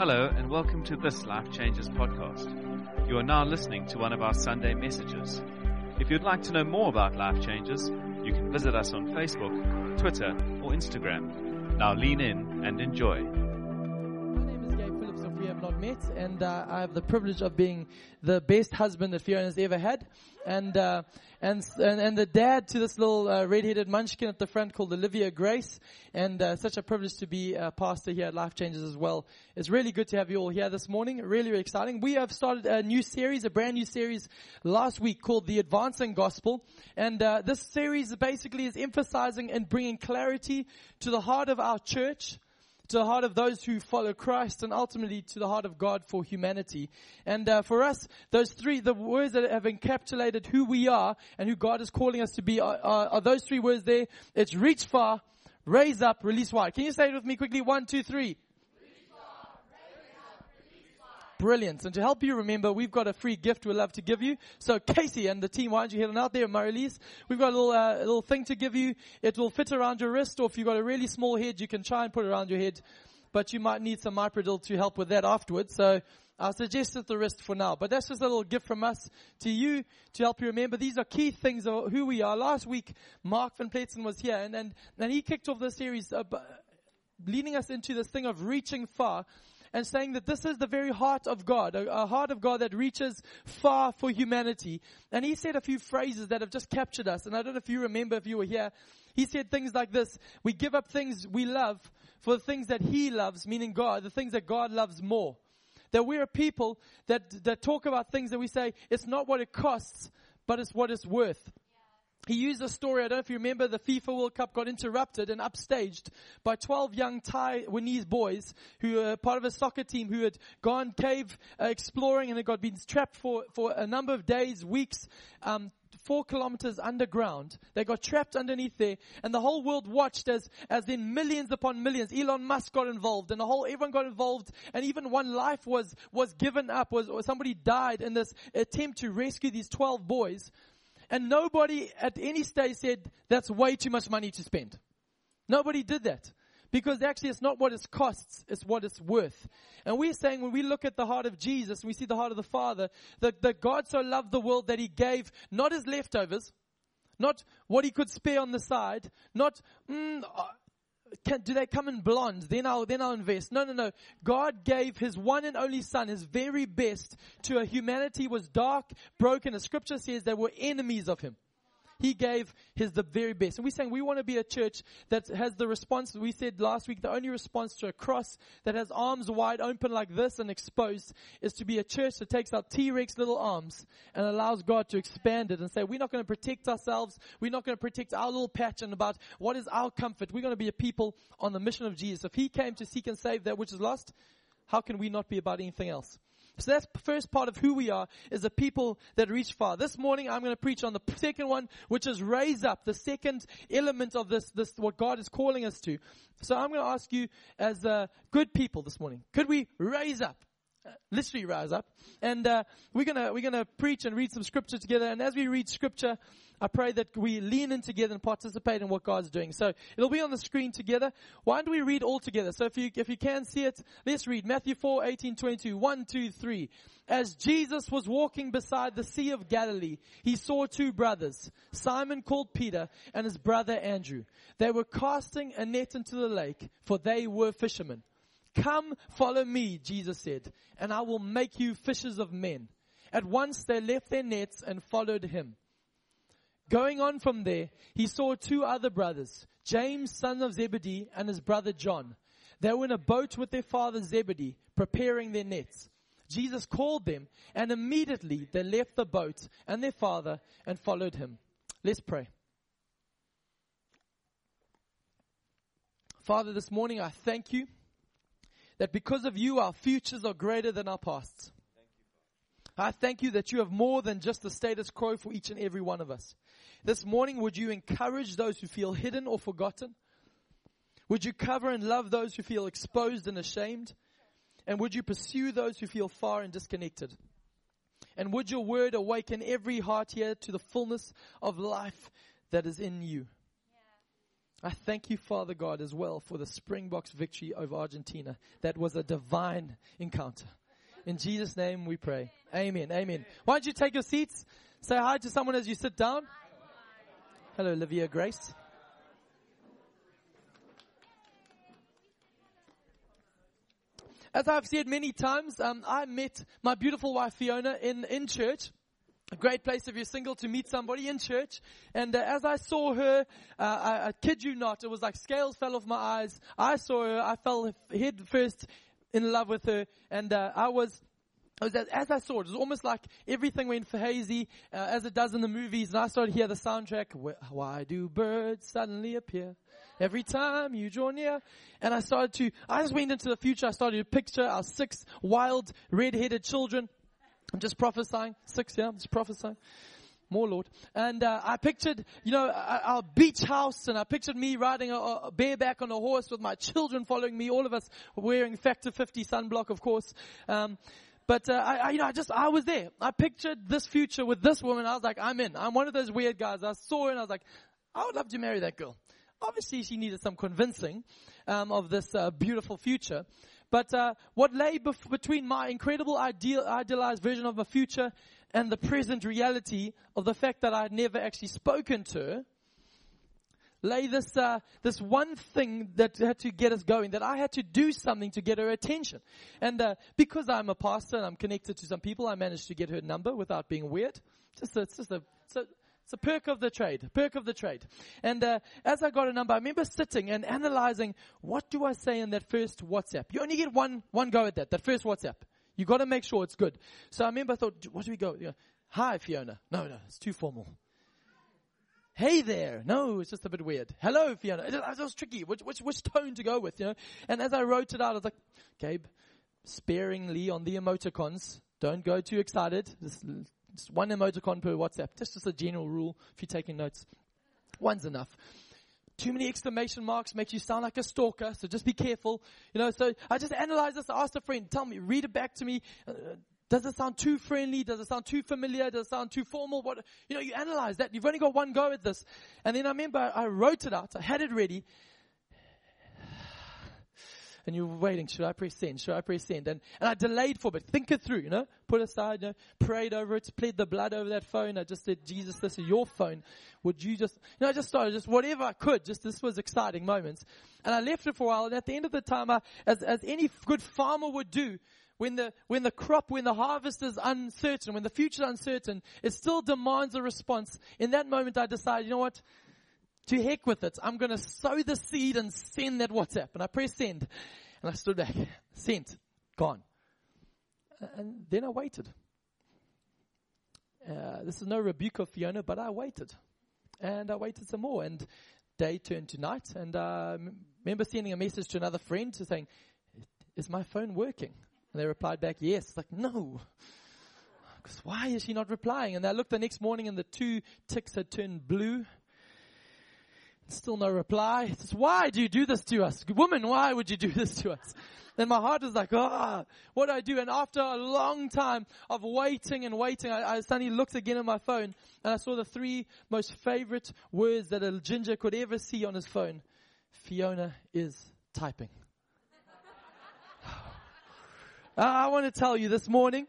Hello, and welcome to this Life Changes podcast. You are now listening to one of our Sunday messages. If you'd like to know more about Life Changes, you can visit us on Facebook, Twitter, or Instagram. Now lean in and enjoy. Met, and uh, I have the privilege of being the best husband that Fiona has ever had, and uh, and, and and the dad to this little uh, red-headed munchkin at the front called Olivia Grace, and uh, such a privilege to be a pastor here at Life Changes as well. It's really good to have you all here this morning. Really, really exciting. We have started a new series, a brand new series last week called the Advancing Gospel, and uh, this series basically is emphasizing and bringing clarity to the heart of our church to the heart of those who follow Christ and ultimately to the heart of God for humanity. And uh, for us, those three, the words that have encapsulated who we are and who God is calling us to be are, are, are those three words there. It's reach far, raise up, release wide. Can you say it with me quickly? One, two, three. Brilliant. And to help you remember, we've got a free gift we'd love to give you. So Casey and the team, why don't you head on out there, Marilise? We've got a little, uh, little thing to give you. It will fit around your wrist, or if you've got a really small head, you can try and put it around your head. But you might need some Myprodol to help with that afterwards. So I'll suggest at the wrist for now. But that's just a little gift from us to you to help you remember. These are key things of who we are. Last week, Mark Van Pletsen was here and, and, and he kicked off the series, uh, leading us into this thing of reaching far and saying that this is the very heart of God, a, a, heart of God that reaches far for humanity. And he said a few phrases that have just captured us. And I don't know if you remember if you were here. He said things like this, we give up things we love for the things that he loves, meaning God, the things that God loves more. That we're people that, that talk about things that we say, it's not what it costs, but it's what it's worth. He used a story, I don't know if you remember, the FIFA World Cup got interrupted and upstaged by 12 young Taiwanese boys who were part of a soccer team who had gone cave uh, exploring and had got been trapped for, for a number of days, weeks, um, four kilometers underground. They got trapped underneath there and the whole world watched as, as in millions upon millions. Elon Musk got involved and the whole, everyone got involved and even one life was, was given up, was, or somebody died in this attempt to rescue these 12 boys. And nobody at any stage said, that's way too much money to spend. Nobody did that. Because actually it's not what it costs, it's what it's worth. And we're saying when we look at the heart of Jesus and we see the heart of the Father, that, that God so loved the world that He gave not His leftovers, not what He could spare on the side, not, mm, can, do they come in blonde? Then I'll, then I'll invest. No, no, no. God gave His one and only Son, His very best to a humanity was dark, broken. The scripture says they were enemies of Him. He gave his the very best. And we're saying we want to be a church that has the response, we said last week, the only response to a cross that has arms wide open like this and exposed is to be a church that takes our T-Rex little arms and allows God to expand it and say, we're not going to protect ourselves. We're not going to protect our little patch and about what is our comfort. We're going to be a people on the mission of Jesus. If he came to seek and save that which is lost, how can we not be about anything else? So that's first part of who we are is a people that reach far. This morning I'm going to preach on the second one, which is raise up, the second element of this, this, what God is calling us to. So I'm going to ask you as uh, good people this morning, could we raise up? Literally rise up and uh, we're gonna we're gonna preach and read some scripture together and as we read scripture I pray that we lean in together and participate in what God's doing. So it'll be on the screen together. Why don't we read all together? So if you, if you can see it, let's read Matthew 4, 18, 22, 1, 2, 3. As Jesus was walking beside the Sea of Galilee, he saw two brothers, Simon called Peter and his brother Andrew. They were casting a net into the lake, for they were fishermen. Come follow me, Jesus said, and I will make you fishers of men. At once they left their nets and followed him. Going on from there, he saw two other brothers, James, son of Zebedee, and his brother John. They were in a boat with their father Zebedee, preparing their nets. Jesus called them, and immediately they left the boat and their father and followed him. Let's pray. Father, this morning I thank you that because of you, our futures are greater than our pasts. I thank you that you have more than just the status quo for each and every one of us. This morning, would you encourage those who feel hidden or forgotten? Would you cover and love those who feel exposed and ashamed? And would you pursue those who feel far and disconnected? And would your word awaken every heart here to the fullness of life that is in you? I thank you, Father God, as well for the Springboks victory over Argentina. That was a divine encounter. In Jesus' name we pray. Amen. Amen. Why don't you take your seats? Say hi to someone as you sit down. Hello, Olivia Grace. As I've said many times, um, I met my beautiful wife Fiona in, in church. A great place if you're single to meet somebody in church. And uh, as I saw her, uh, I, I kid you not, it was like scales fell off my eyes. I saw her, I fell head first in love with her, and uh, I was as I saw it, it was almost like everything went for hazy, uh, as it does in the movies, and I started to hear the soundtrack, Why do birds suddenly appear? Every time you draw near. And I started to, I just went into the future, I started to picture our six wild, red-headed children. I'm just prophesying. Six, yeah, I'm just prophesying. More, Lord. And uh, I pictured, you know, our beach house, and I pictured me riding a, a, bareback on a horse with my children following me, all of us wearing Factor 50 sunblock, of course. Um, but uh, I, I, you know, I just I was there. I pictured this future with this woman. I was like, I'm in. I'm one of those weird guys. I saw her and I was like, I would love to marry that girl. Obviously, she needed some convincing um, of this uh, beautiful future. But uh, what lay bef- between my incredible ideal, idealized version of my future and the present reality of the fact that I had never actually spoken to her lay this, uh, this one thing that had to get us going, that I had to do something to get her attention. And uh, because I'm a pastor and I'm connected to some people, I managed to get her number without being weird. Just a, it's just a, it's a, it's a perk of the trade, perk of the trade. And uh, as I got a number, I remember sitting and analyzing, what do I say in that first WhatsApp? You only get one, one go at that, that first WhatsApp. You got to make sure it's good. So I remember I thought, what do we go? Hi, Fiona. No, no, it's too formal. Hey there. No, it's just a bit weird. Hello, Fiona. It, it was tricky. Which, which, which tone to go with, you know? And as I wrote it out, I was like, Gabe, sparingly on the emoticons. Don't go too excited. Just, just one emoticon per WhatsApp. That's just a general rule if you're taking notes. One's enough too many exclamation marks makes you sound like a stalker, so just be careful. You know, so I just analyzed this. I asked a friend, tell me, read it back to me. Uh, does it sound too friendly? Does it sound too familiar? Does it sound too formal? What, you know, you analyze that. You've only got one go at this. And then I remember I wrote it out. I had it ready. And you're waiting. Should I press send? Should I press send? And, and I delayed for a bit. Think it through, you know. Put aside, you know, prayed over it, plead the blood over that phone. I just said, Jesus, this is your phone. Would you just, you know, I just started just whatever I could. Just this was exciting moments. And I left it for a while. And at the end of the time, I, as, as any good farmer would do, when the, when the crop, when the harvest is uncertain, when the future is uncertain, it still demands a response. In that moment, I decided, you know what? To heck with it. I'm going to sow the seed and send that WhatsApp. And I pressed send. And I stood back. Sent. Gone. And then I waited. Uh, this is no rebuke of Fiona, but I waited. And I waited some more. And day turned to night. And I remember sending a message to another friend saying, is my phone working? And they replied back, yes. Like, no. Because why is she not replying? And I looked the next morning and the two ticks had turned blue. Still no reply. Just, why do you do this to us? Woman, why would you do this to us? And my heart is like, ah, oh, what do I do? And after a long time of waiting and waiting, I, I suddenly looked again at my phone and I saw the three most favorite words that a ginger could ever see on his phone. Fiona is typing. I want to tell you this morning,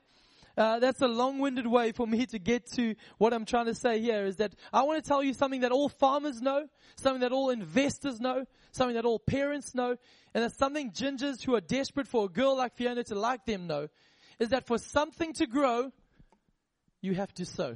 uh, that's a long-winded way for me to get to what I'm trying to say here is that I want to tell you something that all farmers know, something that all investors know, something that all parents know, and that's something gingers who are desperate for a girl like Fiona to like them know, is that for something to grow, you have to sow.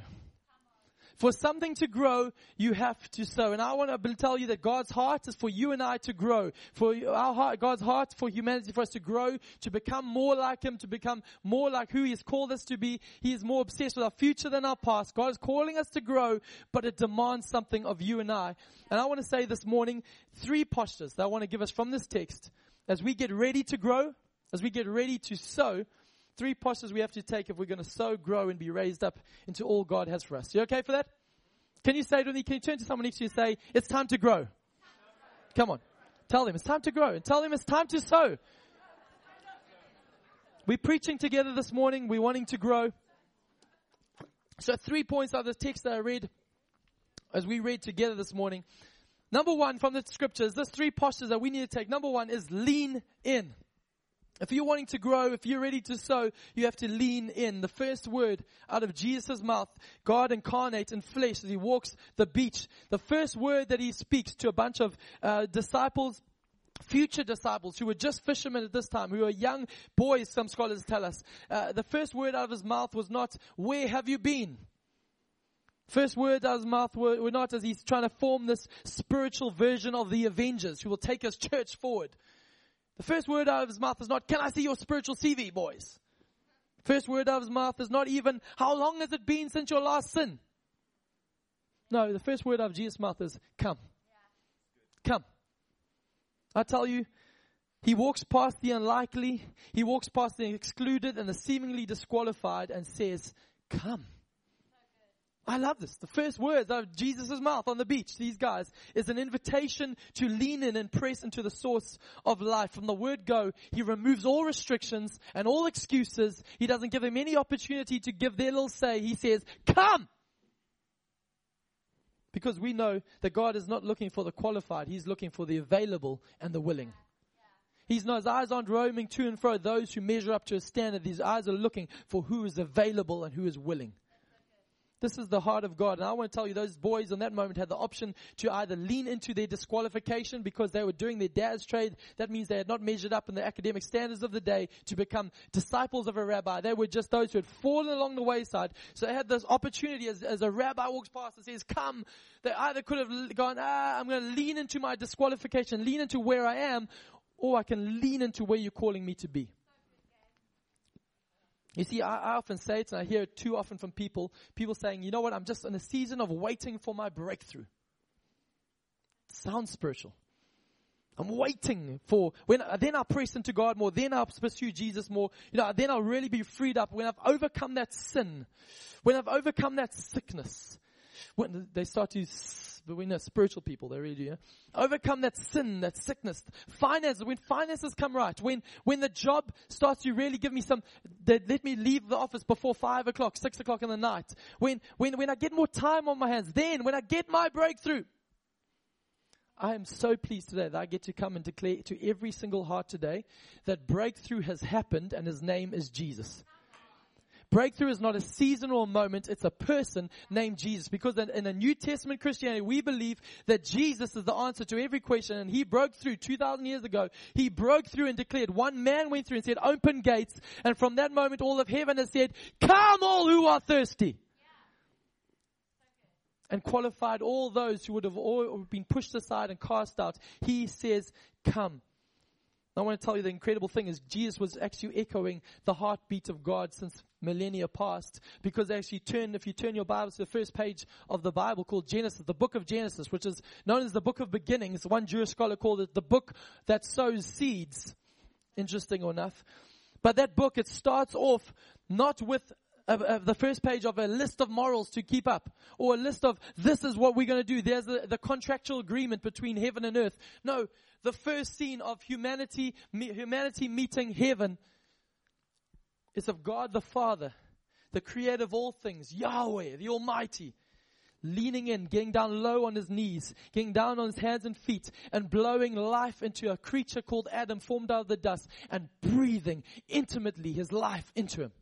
For something to grow, you have to sow. And I want to tell you that God's heart is for you and I to grow. For our heart, God's heart for humanity, for us to grow, to become more like Him, to become more like who He has called us to be. He is more obsessed with our future than our past. God is calling us to grow, but it demands something of you and I. And I want to say this morning, three postures that I want to give us from this text. As we get ready to grow, as we get ready to sow, three postures we have to take if we're going to sow, grow, and be raised up into all God has for us. You okay for that? Can you say to me, can you turn to someone next to you and say, it's time to grow? Come on. Tell them it's time to grow and tell them it's time to sow. We're preaching together this morning. We're wanting to grow. So three points out of the text that I read as we read together this morning. Number one from the scriptures, there's three postures that we need to take. Number one is lean in. If you're wanting to grow, if you're ready to sow, you have to lean in. The first word out of Jesus' mouth, God incarnate in flesh as he walks the beach. The first word that he speaks to a bunch of uh, disciples, future disciples who were just fishermen at this time, who were young boys, some scholars tell us. Uh, the first word out of his mouth was not, where have you been? First word out of his mouth were, were not as he's trying to form this spiritual version of the Avengers who will take his church forward. The first word out of his mouth is not, can I see your spiritual CV, boys? First word out of his mouth is not even, how long has it been since your last sin? No, the first word out of Jesus' mouth is, come. Come. I tell you, he walks past the unlikely, he walks past the excluded and the seemingly disqualified and says, come. I love this. The first words out of Jesus' mouth on the beach, these guys, is an invitation to lean in and press into the source of life. From the word go, he removes all restrictions and all excuses. He doesn't give them any opportunity to give their little say. He says, come! Because we know that God is not looking for the qualified. He's looking for the available and the willing. He's not, his eyes aren't roaming to and fro those who measure up to a standard. His eyes are looking for who is available and who is willing. This is the heart of God. And I want to tell you, those boys in that moment had the option to either lean into their disqualification because they were doing their dad's trade. That means they had not measured up in the academic standards of the day to become disciples of a rabbi. They were just those who had fallen along the wayside. So they had this opportunity as, as a rabbi walks past and says, come. They either could have gone, ah, I'm going to lean into my disqualification, lean into where I am, or I can lean into where you're calling me to be. You see, I, I, often say it, and I hear it too often from people. People saying, you know what, I'm just in a season of waiting for my breakthrough. Sounds spiritual. I'm waiting for when then I'll press into God more. Then I'll pursue Jesus more. You know, then I'll really be freed up when I've overcome that sin, when I've overcome that sickness. When they start to but we know spiritual people, they really do. Yeah? Overcome that sin, that sickness, Finance, When finances come right, when when the job starts to really give me some, let me leave the office before five o'clock, six o'clock in the night. When when when I get more time on my hands, then when I get my breakthrough. I am so pleased today that I get to come and declare to every single heart today that breakthrough has happened and his name is Jesus. Breakthrough is not a seasonal moment, it's a person named Jesus. Because in, a New Testament Christianity, we believe that Jesus is the answer to every question and he broke through 2,000 years ago. He broke through and declared, one man went through and said, open gates. And from that moment, all of heaven has said, come all who are thirsty and qualified all those who would have been pushed aside and cast out. He says, come. I want to tell you the incredible thing is Jesus was actually echoing the heartbeat of God since millennia past because actually turn, if you turn your Bibles to the first page of the Bible called Genesis, the book of Genesis, which is known as the book of beginnings. One Jewish scholar called it the book that sows seeds. Interesting enough. But that book, it starts off not with the first page of a list of morals to keep up or a list of this is what we're going to do. There's the, the contractual agreement between heaven and earth. No, the first scene of humanity, humanity meeting heaven is of God the Father, the creator of all things, Yahweh, the Almighty, leaning in, getting down low on his knees, getting down on his hands and feet, and blowing life into a creature called Adam formed out of the dust, and breathing intimately his life into him.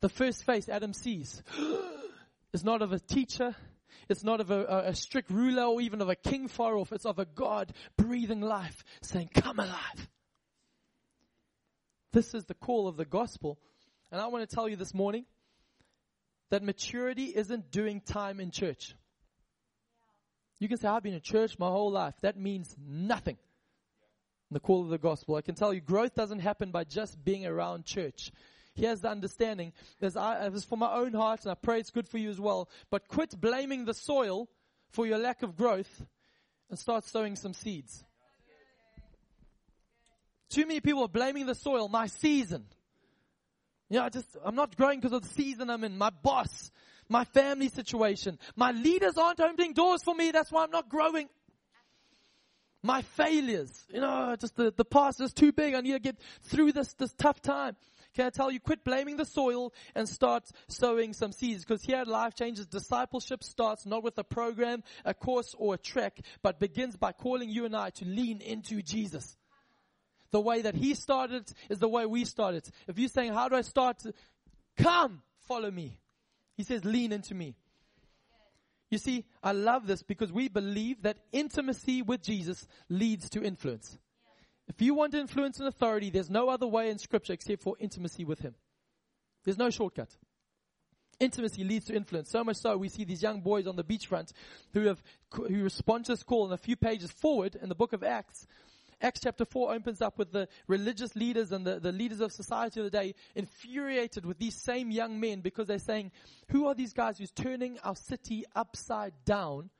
The first face Adam sees is not of a teacher, it's not of a, a, strict ruler or even of a king far off. It's of a God breathing life saying, come alive. This is the call of the gospel. And I want to tell you this morning that maturity isn't doing time in church. You can say, I've been in church my whole life. That means nothing. In the call of the gospel. I can tell you, growth doesn't happen by just being around church. Here's the understanding. There's, this for my own heart, and I pray it's good for you as well. But quit blaming the soil for your lack of growth and start sowing some seeds. Too many people are blaming the soil, my season. Know, I just, I'm not growing because of the season I'm in, my boss, my family situation. My leaders aren't opening doors for me, that's why I'm not growing. My failures, you know, just the, the past is too big, I need to get through this, this tough time. Can I tell you, quit blaming the soil and start sowing some seeds. Because here at Life Changes, discipleship starts not with a program, a course, or a trek, but begins by calling you and I to lean into Jesus. The way that He started is the way we started. If you're saying, how do I start? Come, follow me. He says, lean into me. You see, I love this because we believe that intimacy with Jesus leads to influence. If you want influence and authority, there's no other way in scripture except for intimacy with Him. There's no shortcut. Intimacy leads to influence. So much so, we see these young boys on the beachfront who have, who respond to this call and a few pages forward in the book of Acts. Acts chapter 4 opens up with the religious leaders and the, the leaders of society of the day infuriated with these same young men because they're saying, who are these guys who's turning our city upside down?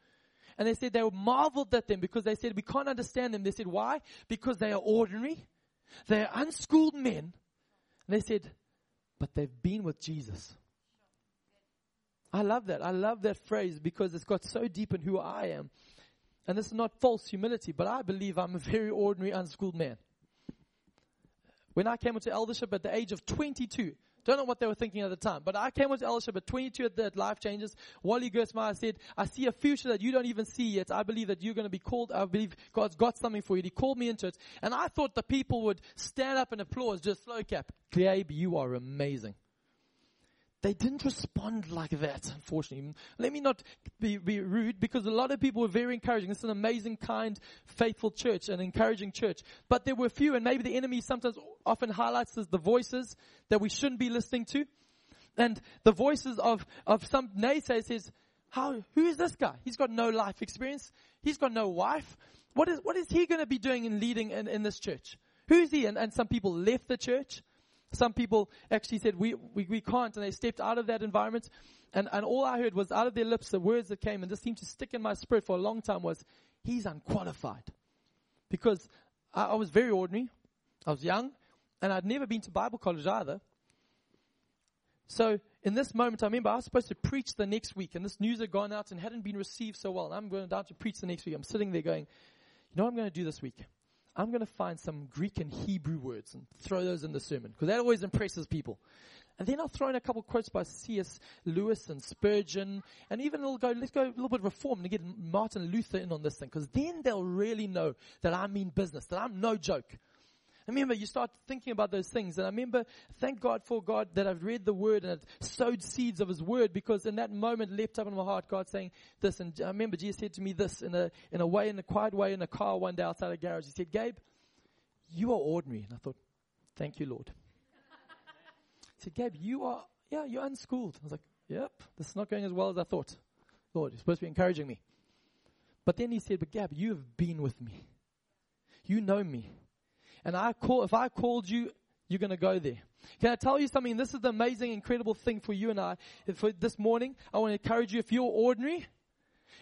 And they said they were marveled at them because they said, we can't understand them. They said, why? Because they are ordinary. They are unschooled men. And they said, but they've been with Jesus. I love that. I love that phrase because it's got so deep in who I am. And this is not false humility, but I believe I'm a very ordinary, unschooled man. When I came into eldership at the age of 22, don't know what they were thinking at the time, but I came into eldership at 22 at the Life Changes. Wally Gersmeyer said, I see a future that you don't even see yet. I believe that you're going to be called. I believe God's got something for you. He called me into it. And I thought the people would stand up and applause, just slow cap. Gabe, you are amazing they didn't respond like that, unfortunately. Let me not be, be, rude because a lot of people were very encouraging. It's an amazing, kind, faithful church, an encouraging church. But there were few, and maybe the enemy sometimes often highlights the voices that we shouldn't be listening to. And the voices of, of some naysayers says, how, who is this guy? He's got no life experience. He's got no wife. What is, what is he going to be doing in leading in, in this church? Who's he? And, and some people left the church. Some people actually said, we, we, we can't, and they stepped out of that environment. And, and all I heard was out of their lips, the words that came, and this seemed to stick in my spirit for a long time was, he's unqualified. Because I, I was very ordinary. I was young, and I'd never been to Bible college either. So in this moment, I remember I was supposed to preach the next week, and this news had gone out and hadn't been received so well. And I'm going down to preach the next week. I'm sitting there going, you know what I'm going to do this week? I'm going to find some Greek and Hebrew words and throw those in the sermon because that always impresses people. And then I'll throw in a couple quotes by C.S. Lewis and Spurgeon, and even we'll go, let's go a little bit reform and get Martin Luther in on this thing, because then they'll really know that I mean business, that I'm no joke. Remember you start thinking about those things, and I remember, thank God for God that I've read the Word and I've sowed seeds of His Word, because in that moment leapt up in my heart, God saying this, and I remember Jesus said to me this in a, in a way, in a quiet way, in a car one day outside a garage. He said, Gabe, you are ordinary. And I thought, thank you, Lord. he said, Gabe, you are, yeah, you're unschooled. I was like, yep, this is not going as well as I thought. Lord, you're supposed to be encouraging me. But then he said, but Gab, you have been with me. You know me. And I call, if I called you, you're going to go there. Can I tell you something? This is the amazing, incredible thing for you and I. For this morning, I want to encourage you. If you're ordinary,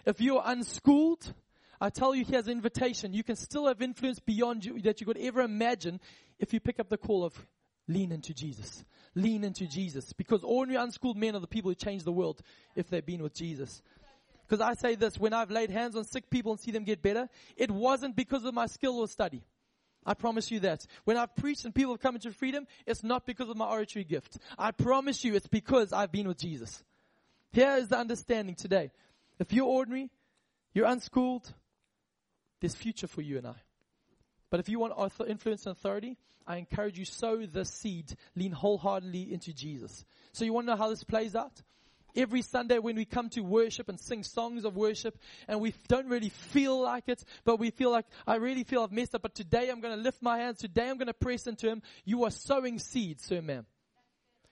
if you're unschooled, I tell you, here's an invitation. You can still have influence beyond you that you could ever imagine if you pick up the call of lean into Jesus. Lean into Jesus. Because ordinary, unschooled men are the people who change the world if they've been with Jesus. Because I say this, when I've laid hands on sick people and see them get better, it wasn't because of my skill or study. I promise you that. When I've preached and people have come into freedom, it's not because of my oratory gift. I promise you it's because I've been with Jesus. Here is the understanding today. If you're ordinary, you're unschooled, there's future for you and I. But if you want influence and authority, I encourage you sow the seed, lean wholeheartedly into Jesus. So you want to know how this plays out? Every Sunday when we come to worship and sing songs of worship and we don't really feel like it, but we feel like, I really feel I've messed up, but today I'm going to lift my hands, today I'm going to press into Him. You are sowing seeds, sir, ma'am.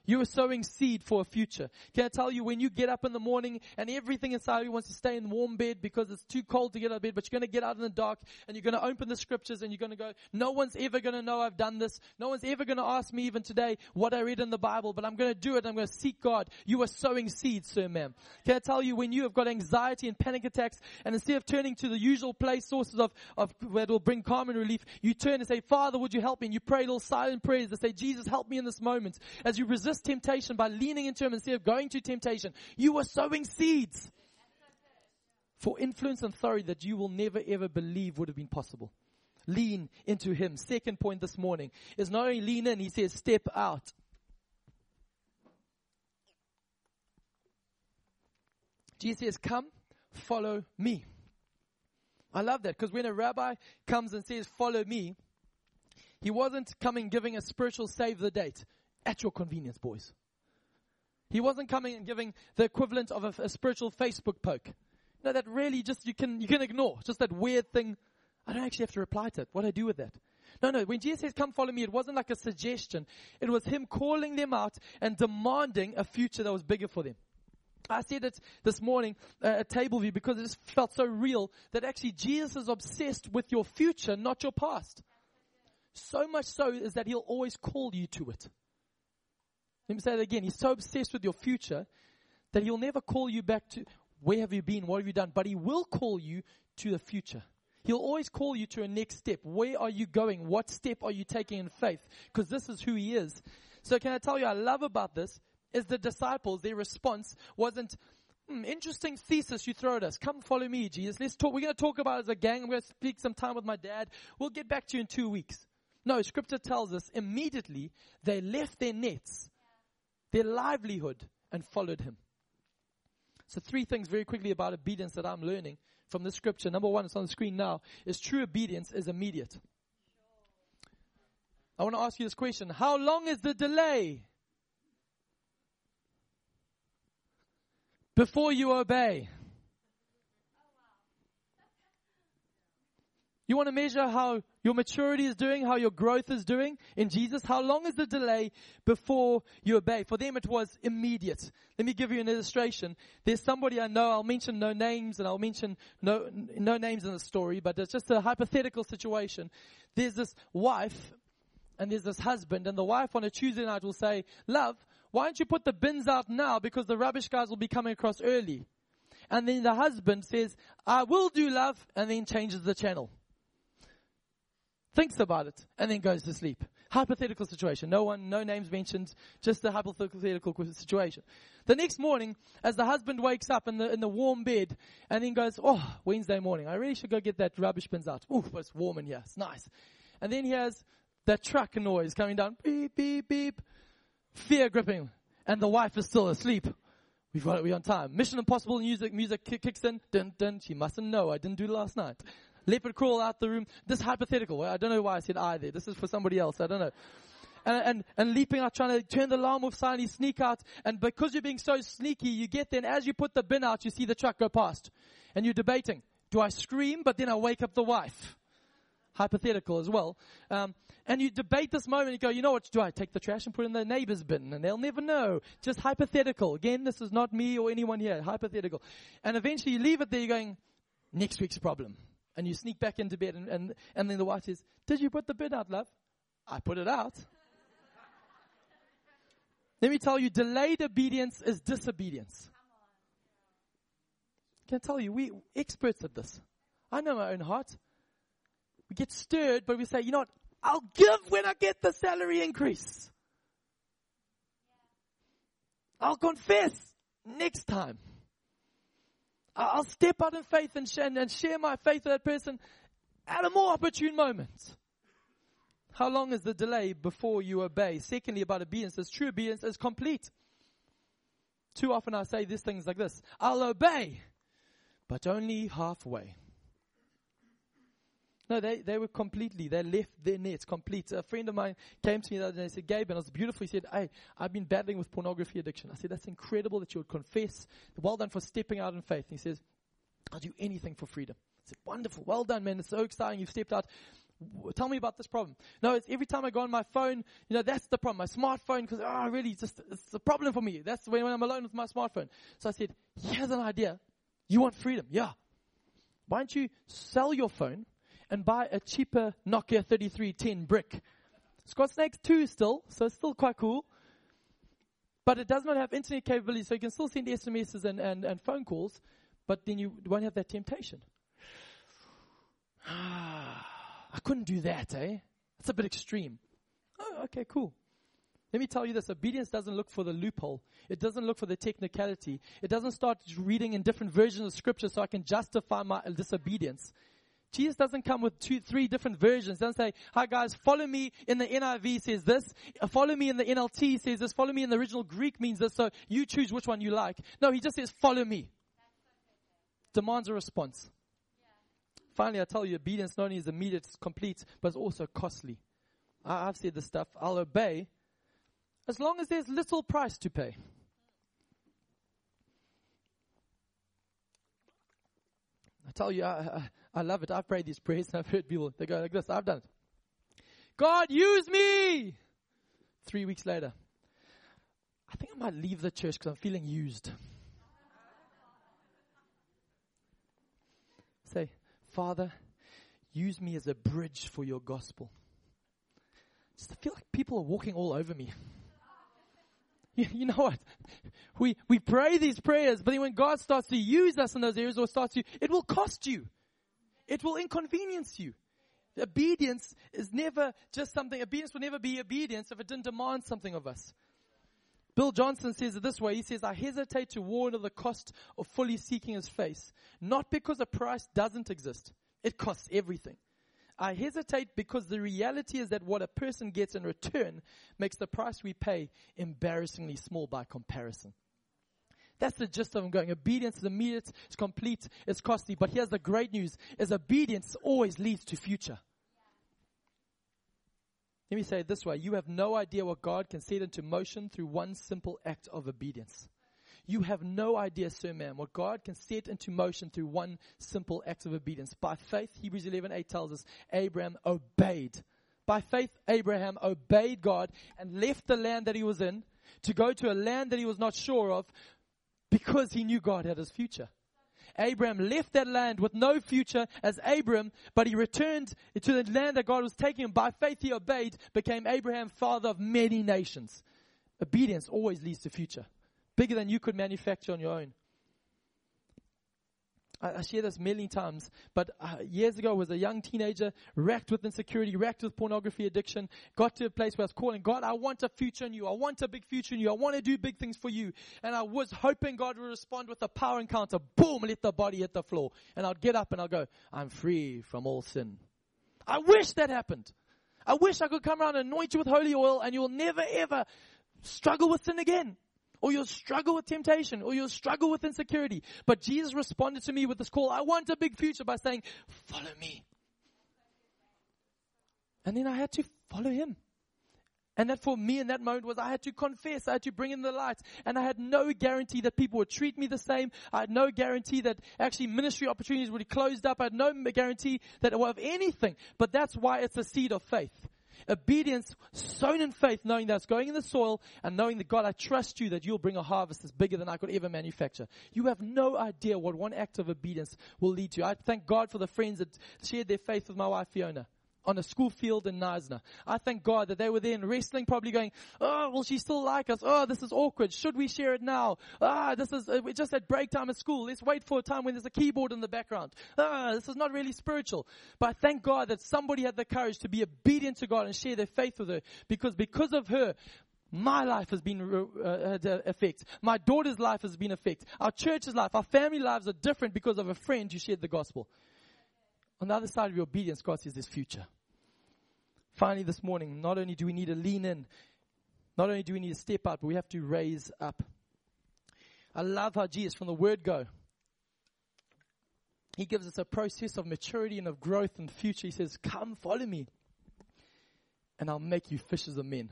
You are sowing seed for a future. Can I tell you when you get up in the morning and everything inside you wants to stay in the warm bed because it's too cold to get out of bed, but you're going to get out in the dark and you're going to open the scriptures and you're going to go, no one's ever going to know I've done this. No one's ever going to ask me even today what I read in the Bible, but I'm going to do it. I'm going to seek God. You are sowing seed, sir, ma'am. Can I tell you when you have got anxiety and panic attacks and instead of turning to the usual place sources of, of that will bring calm and relief, you turn and say, Father, would you help me? And you pray little silent prayers that say, Jesus, help me in this moment. As you resist resist temptation by leaning into Him instead of going to temptation. You are sowing seeds for influence and authority that you will never ever believe would have been possible. Lean into Him. Second point this morning is not only lean in, He says step out. Jesus says, come, follow me. I love that because when a rabbi comes and says, follow me, he wasn't coming giving a spiritual save the date at your convenience, boys. He wasn't coming and giving the equivalent of a, a spiritual Facebook poke. No, that really just you can you can ignore. Just that weird thing. I don't actually have to reply to it. What do I do with that? No, no. When Jesus says, "Come follow me," it wasn't like a suggestion. It was Him calling them out and demanding a future that was bigger for them. I said it this morning uh, at Table View because it just felt so real that actually Jesus is obsessed with your future, not your past. So much so is that He'll always call you to it. Let me say that again. He's so obsessed with your future that He'll never call you back to where have you been, what have you done, but He will call you to the future. He'll always call you to a next step. Where are you going? What step are you taking in faith? Because this is who He is. So can I tell you, I love about this is the disciples, their response wasn't, hmm, interesting thesis you throw at us. Come follow me, Jesus. Let's talk. We're going to talk about as a gang. I'm going to speak some time with my dad. We'll get back to you in two weeks. No, scripture tells us immediately they left their nets, their livelihood, and followed him. So three things very quickly about obedience that I'm learning from the scripture. Number one, it's on the screen now, is true obedience is immediate. I want to ask you this question. How long is the delay? Before you obey. You want to measure how your maturity is doing, how your growth is doing in Jesus? How long is the delay before you obey? For them it was immediate. Let me give you an illustration. There's somebody I know, I'll mention no names and I'll mention no, no names in the story, but it's just a hypothetical situation. There's this wife and there's this husband and the wife on a Tuesday night will say, love, why don't you put the bins out now because the rubbish guys will be coming across early. And then the husband says, I will do love and then changes the channel thinks about it, and then goes to sleep. Hypothetical situation. No one, no names mentioned, just a hypothetical situation. The next morning, as the husband wakes up in the, in the warm bed, and then goes, oh, Wednesday morning, I really should go get that rubbish bins out. Ooh, it's warm in here. It's nice. And then he has that truck noise coming down. Beep, beep, beep. Fear gripping. And the wife is still asleep. We've got it, we're on time. Mission Impossible music, music kicks in. Dun, dun. She mustn't know. I didn't do it last night leopard crawl out the room. This hypothetical. I don't know why I said I there. This is for somebody else. I don't know. And, and, and leaping out, trying to turn the alarm off silently, sneak out. And because you're being so sneaky, you get there, and as you put the bin out, you see the truck go past. And you're debating, do I scream, but then I wake up the wife? Hypothetical as well. Um, and you debate this moment, you go, you know what, do I take the trash and put it in the neighbor's bin? And they'll never know. Just hypothetical. Again, this is not me or anyone here. Hypothetical. And eventually you leave it there, you're going, next week's problem and you sneak back into bed and, and, and then the wife says, did you put the bin out, love? I put it out. Let me tell you, delayed obedience is disobedience. Can I tell you, we experts at this. I know my own heart. We get stirred, but we say, you know what? I'll give when I get the salary increase. I'll confess next time. I'll step out in faith and share, and share my faith with that person at a more opportune moment. How long is the delay before you obey? Secondly, about obedience, is true obedience is complete. Too often I say these things like this I'll obey, but only halfway. No, they, they were completely, they left their nets complete. A friend of mine came to me the other day and said, Gabe, and it was beautiful. He said, Hey, I've been battling with pornography addiction. I said, That's incredible that you would confess. Well done for stepping out in faith. And he says, I'll do anything for freedom. I said, Wonderful. Well done, man. It's so exciting. You've stepped out. Tell me about this problem. No, it's every time I go on my phone, you know, that's the problem. My smartphone, because, oh, ah, really, just, it's a problem for me. That's when, when I'm alone with my smartphone. So I said, here's an idea. You want freedom? Yeah. Why don't you sell your phone and buy a cheaper Nokia 3310 brick. It's got Snake 2 still, so it's still quite cool. But it does not have internet capability, so you can still send SMSs and, and, and phone calls, but then you won't have that temptation. I couldn't do that, eh? That's a bit extreme. Oh, okay, cool. Let me tell you this obedience doesn't look for the loophole, it doesn't look for the technicality, it doesn't start reading in different versions of scripture so I can justify my disobedience. Jesus doesn't come with two, three different versions. Doesn't say, hi guys, follow me in the NIV says this, follow me in the NLT says this, follow me in the original Greek means this, so you choose which one you like. No, he just says, follow me. demands a response. Finally, I tell you, obedience not only is immediate, it's complete, but it's also costly. I, I've said this stuff. I'll obey as long as there's little price to pay. I tell you, I, I love it. I've prayed these prayers and I've heard people, they go like this. I've done it. God, use me! Three weeks later, I think I might leave the church because I'm feeling used. Say, Father, use me as a bridge for your gospel. Just I feel like people are walking all over me. You, you, know what? We, we pray these prayers, but then when God starts to use us in those areas or starts to, it will cost you. It will inconvenience you. Obedience is never just something, obedience will never be obedience if it didn't demand something of us. Bill Johnson says it this way. He says, I hesitate to warn of the cost of fully seeking his face, not because a price doesn't exist. It costs everything. I hesitate because the reality is that what a person gets in return makes the price we pay embarrassingly small by comparison. That's the gist of him going. Obedience is immediate, it's complete, it's costly. But here's the great news is obedience always leads to future. Let me say it this way. You have no idea what God can set into motion through one simple act of obedience. You have no idea, sir, ma'am, what God can set into motion through one simple act of obedience. By faith, Hebrews 11, 8 tells us, Abraham obeyed. By faith, Abraham obeyed God and left the land that he was in to go to a land that he was not sure of because he knew God had his future. Abraham left that land with no future as Abram, but he returned to the land that God was taking him. By faith, he obeyed, became Abraham, father of many nations. Obedience always leads to future bigger than you could manufacture on your own. I, I share this many times, but uh, years ago I was a young teenager, racked with insecurity, racked with pornography addiction, got to a place where I was calling, God, I want a future in you. I want a big future in you. I want to do big things for you. And I was hoping God would respond with a power encounter. Boom, let the body hit the floor. And I'd get up and I'd go, I'm free from all sin. I wish that happened. I wish I could come around and anoint you with holy oil and you'll never ever struggle with sin again or you'll struggle with temptation, or you'll struggle with insecurity. But Jesus responded to me with this call, I want a big future by saying, follow me. And then I had to follow him. And that for me in that moment was I had to confess, I had to bring in the light, and I had no guarantee that people would treat me the same. I had no guarantee that actually ministry opportunities would be closed up. I had no guarantee that it would have anything. But that's why it's a seed of faith. Obedience sown in faith, knowing that's going in the soil and knowing that God, I trust you that you'll bring a harvest that's bigger than I could ever manufacture. You have no idea what one act of obedience will lead to. I thank God for the friends that shared their faith with my wife Fiona on a school field in Knysna. I thank God that they were there in wrestling, probably going, oh, will she still like us? Oh, this is awkward. Should we share it now? Ah, this is, uh, we just at break time at school. Let's wait for a time when there's a keyboard in the background. Ah, this is not really spiritual. But I thank God that somebody had the courage to be obedient to God and share their faith with her because because of her, my life has been uh, had effect. My daughter's life has been effect. Our church's life, our family lives are different because of a friend who shared the gospel. On the other side of your obedience, God sees this future. Finally, this morning, not only do we need to lean in, not only do we need to step out, but we have to raise up. I love how Jesus, from the word go, he gives us a process of maturity and of growth the future. He says, Come, follow me, and I'll make you fishers of men.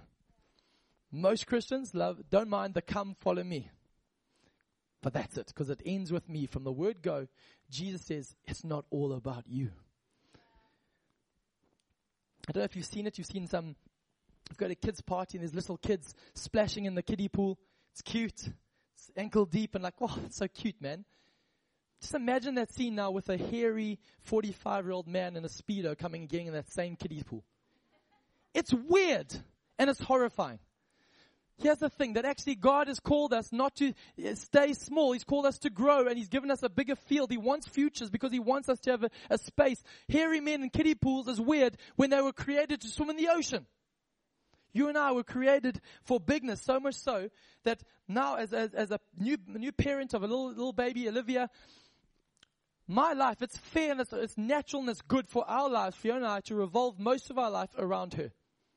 Most Christians love, don't mind the come, follow me. But that's it, because it ends with me. From the word go, Jesus says, It's not all about you. I don't know if you've seen it. You've seen some, you've got a kids party and there's little kids splashing in the kiddie pool. It's cute. It's ankle deep and like, oh, it's so cute, man. Just imagine that scene now with a hairy 45 year old man in a speedo coming and getting in that same kiddie pool. It's weird and it's horrifying. Here's the thing that actually God has called us not to uh, stay small. He's called us to grow and He's given us a bigger field. He wants futures because He wants us to have a, a space. Hairy men in kiddie pools is weird when they were created to swim in the ocean. You and I were created for bigness, so much so that now as, as, as a new, new parent of a little, little baby, Olivia, my life, it's fair and it's, it's natural and it's good for our lives, Fiona and I, to revolve most of our life around her.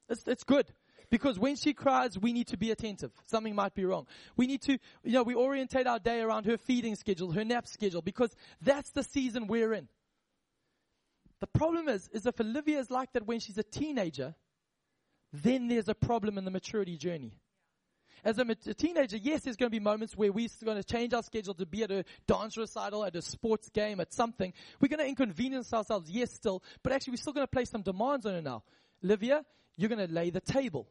It's, it's good Because when she cries, we need to be attentive. Something might be wrong. We need to, you know, we orientate our day around her feeding schedule, her nap schedule, because that's the season we're in. The problem is, is if Olivia is like that when she's a teenager, then there's a problem in the maturity journey. As a, a teenager, yes, there's going to be moments where we're going to change our schedule to be at a dance recital, at a sports game, at something. We're going to inconvenience ourselves, yes, still, but actually we're still going to place some demands on her now. Olivia, you're going to lay the table.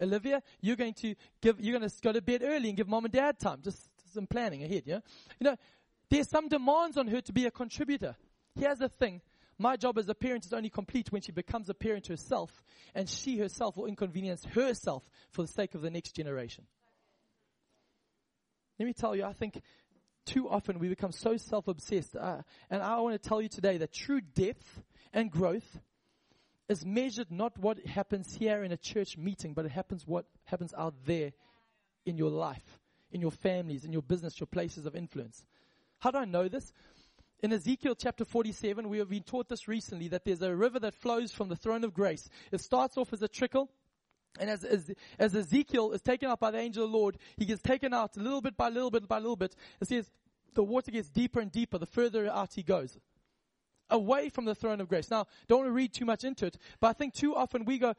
Olivia, you're going to give, you're going to go to bed early and give mom and dad time. Just some planning ahead, yeah? You know, there's some demands on her to be a contributor. Here's the thing. My job as a parent is only complete when she becomes a parent herself, and she herself will inconvenience herself for the sake of the next generation. Let me tell you, I think too often we become so self obsessed. Uh, and I want to tell you today that true depth and growth is measured not what happens here in a church meeting, but it happens what happens out there in your life, in your families, in your business, your places of influence. How do I know this? In Ezekiel chapter 47, we have been taught this recently that there's a river that flows from the throne of grace. It starts off as a trickle. And as, as, as Ezekiel is taken out by the angel of the Lord, he gets taken out little bit by little bit by little bit. It says the water gets deeper and deeper the further out he goes. Away from the throne of grace. Now, don't want to read too much into it, but I think too often we go,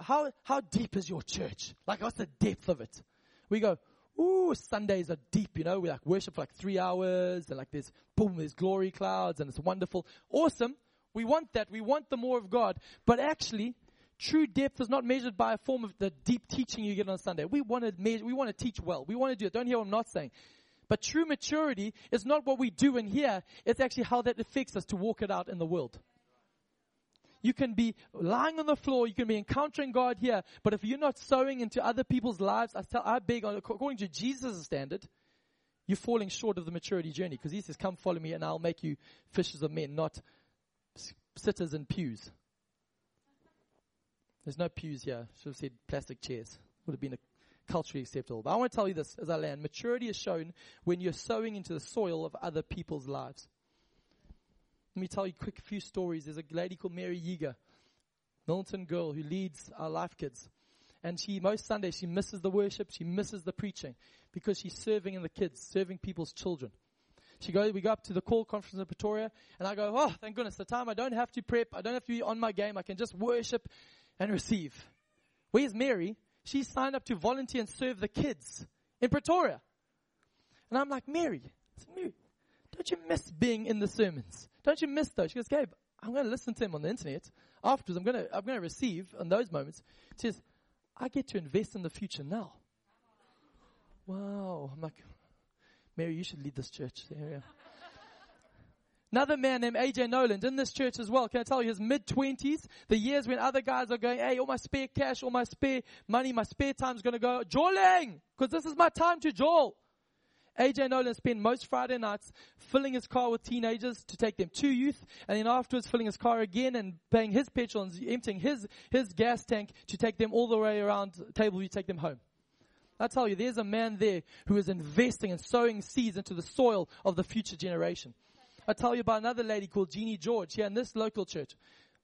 how, how deep is your church? Like, what's the depth of it? We go, ooh, Sundays are deep, you know, we like worship for like three hours and like there's boom, there's glory clouds and it's wonderful. Awesome. We want that. We want the more of God. But actually, true depth is not measured by a form of the deep teaching you get on Sunday. We want to measure, we want to teach well. We want to do it. Don't hear what I'm not saying. But true maturity is not what we do in here. It's actually how that affects us to walk it out in the world. You can be lying on the floor. You can be encountering God here. But if you're not sowing into other people's lives, I, tell, I beg, according to Jesus' standard, you're falling short of the maturity journey. Because he says, come follow me and I'll make you fishers of men, not sitters in pews. There's no pews here. Should have said plastic chairs. Would have been a culturally acceptable. But I want to tell you this as I land. Maturity is shown when you're sowing into the soil of other people's lives. Let me tell you quick few stories. There's a lady called Mary Yeager, Milton girl who leads our life kids. And she, most Sundays, she misses the worship, she misses the preaching because she's serving in the kids, serving people's children. She goes, we go up to the call conference in Pretoria, and I go, oh, thank goodness, the time I don't have to prep, I don't have to be on my game, I can just worship and receive. Where's Mary? She signed up to volunteer and serve the kids in Pretoria. And I'm like, Mary, Mary, don't you miss being in the sermons? Don't you miss those? She goes, Gabe, I'm going to listen to him on the internet. Afterwards, I'm going to, I'm going to receive in those moments. She says, I get to invest in the future now. Wow. I'm like, Mary, you should lead this church. area. Another man named AJ Noland in this church as well. Can I tell you his mid twenties, the years when other guys are going, hey, all my spare cash, all my spare money, my spare time's gonna go, Joeling! Cause this is my time to Joel. AJ Noland spent most Friday nights filling his car with teenagers to take them to youth, and then afterwards filling his car again and paying his petrol and emptying his, his gas tank to take them all the way around Table to take them home. I tell you, there's a man there who is investing and sowing seeds into the soil of the future generation. I tell you about another lady called Jeannie George here in this local church.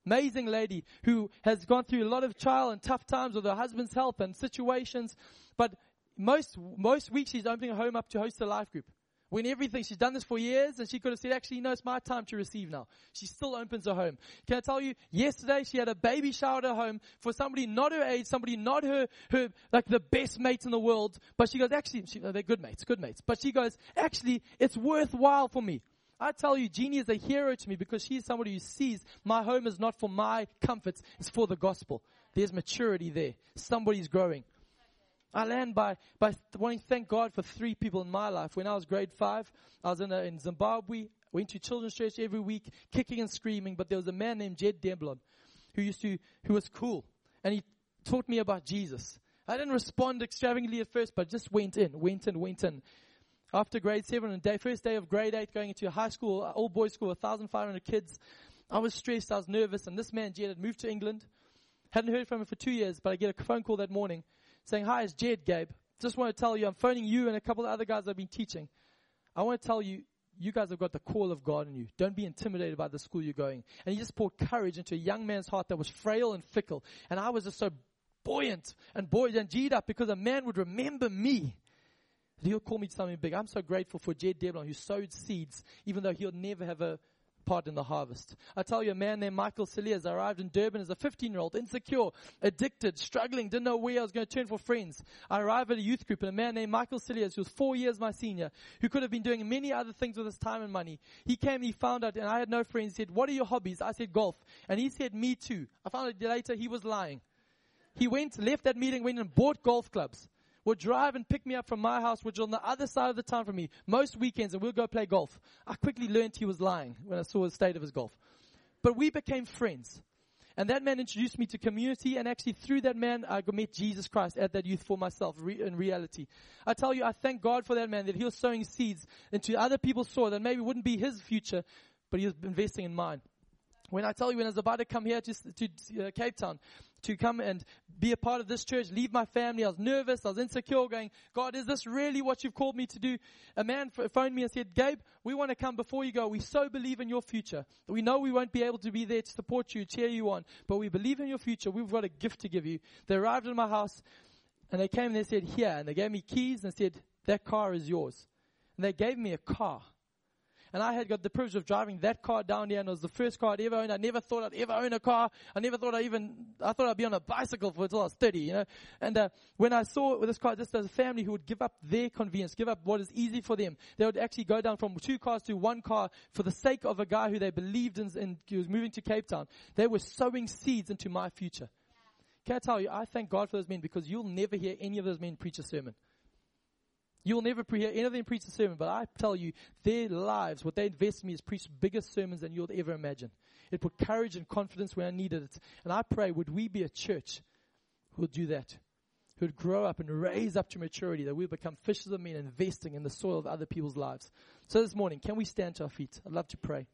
Amazing lady who has gone through a lot of trial and tough times with her husband's help and situations, but most, most weeks she's opening her home up to host a life group. When everything, she's done this for years and she could have said, actually, no, it's my time to receive now. She still opens her home. Can I tell you, yesterday she had a baby shower at her home for somebody not her age, somebody not her, her, like the best mates in the world. But she goes, actually, she, they're good mates, good mates. But she goes, actually, it's worthwhile for me. I tell you, Jeannie is a hero to me because she's somebody who sees my home is not for my comforts, it's for the gospel. There's maturity there. Somebody's growing. I land by, by wanting to thank God for three people in my life. When I was grade five, I was in, a, in Zimbabwe, went to children's church every week, kicking and screaming, but there was a man named Jed Demblon who used to, who was cool. And he taught me about Jesus. I didn't respond extravagantly at first, but just went in, went in, went in. After grade seven and day, first day of grade eight, going into high school, uh, all boys school, 1,500 kids, I was stressed, I was nervous, and this man, Jed, had moved to England. Hadn't heard from him for two years, but I get a phone call that morning saying, Hi, it's Jed, Gabe. Just want to tell you, I'm phoning you and a couple of other guys I've been teaching. I want to tell you, you guys have got the call of God in you. Don't be intimidated by the school you're going. And he just poured courage into a young man's heart that was frail and fickle. And I was just so buoyant and buoyant and G'd up because a man would remember me. He'll call me to something big. I'm so grateful for Jed Devlin who sowed seeds, even though he'll never have a part in the harvest. I tell you, a man named Michael Celias arrived in Durban as a 15 year old, insecure, addicted, struggling, didn't know where I was going to turn for friends. I arrived at a youth group and a man named Michael Celias, who was four years my senior, who could have been doing many other things with his time and money. He came he found out, and I had no friends. He said, what are your hobbies? I said, golf. And he said, me too. I found out later he was lying. He went, left that meeting, went and bought golf clubs would drive and pick me up from my house, which was on the other side of the town from me, most weekends, and we'll go play golf. I quickly learned he was lying when I saw the state of his golf. But we became friends. And that man introduced me to community, and actually through that man, I met Jesus Christ at that youth for myself in reality. I tell you, I thank God for that man that he was sowing seeds into other people's soil that maybe wouldn't be his future, but he was investing in mine. When I tell you, when I was about to come here to, to uh, Cape Town, to come and be a part of this church, leave my family. I was nervous. I was insecure going, God, is this really what you've called me to do? A man phoned me and said, Gabe, we want to come before you go. We so believe in your future. We know we won't be able to be there to support you, cheer you on, but we believe in your future. We've got a gift to give you. They arrived at my house and they came and they said, here, and they gave me keys and said, that car is yours. And they gave me a car. And I had got the privilege of driving that car down here and it was the first car I'd ever owned. I never thought I'd ever own a car. I never thought I even, I thought I'd be on a bicycle for until I was 30, you know. And, uh, when I saw this car, just as a family who would give up their convenience, give up what is easy for them, they would actually go down from two cars to one car for the sake of a guy who they believed in and was moving to Cape Town. They were sowing seeds into my future. Can I tell you, I thank God for those men because you'll never hear any of those men preach a sermon. You'll never hear any of them preach a sermon, but I tell you, their lives, what they invest in me is preach bigger sermons than you'll ever imagine. It put courage and confidence where I needed it. And I pray, would we be a church who would do that? Who would grow up and raise up to maturity, that we become fishers of men investing in the soil of other people's lives. So this morning, can we stand to our feet? I'd love to pray.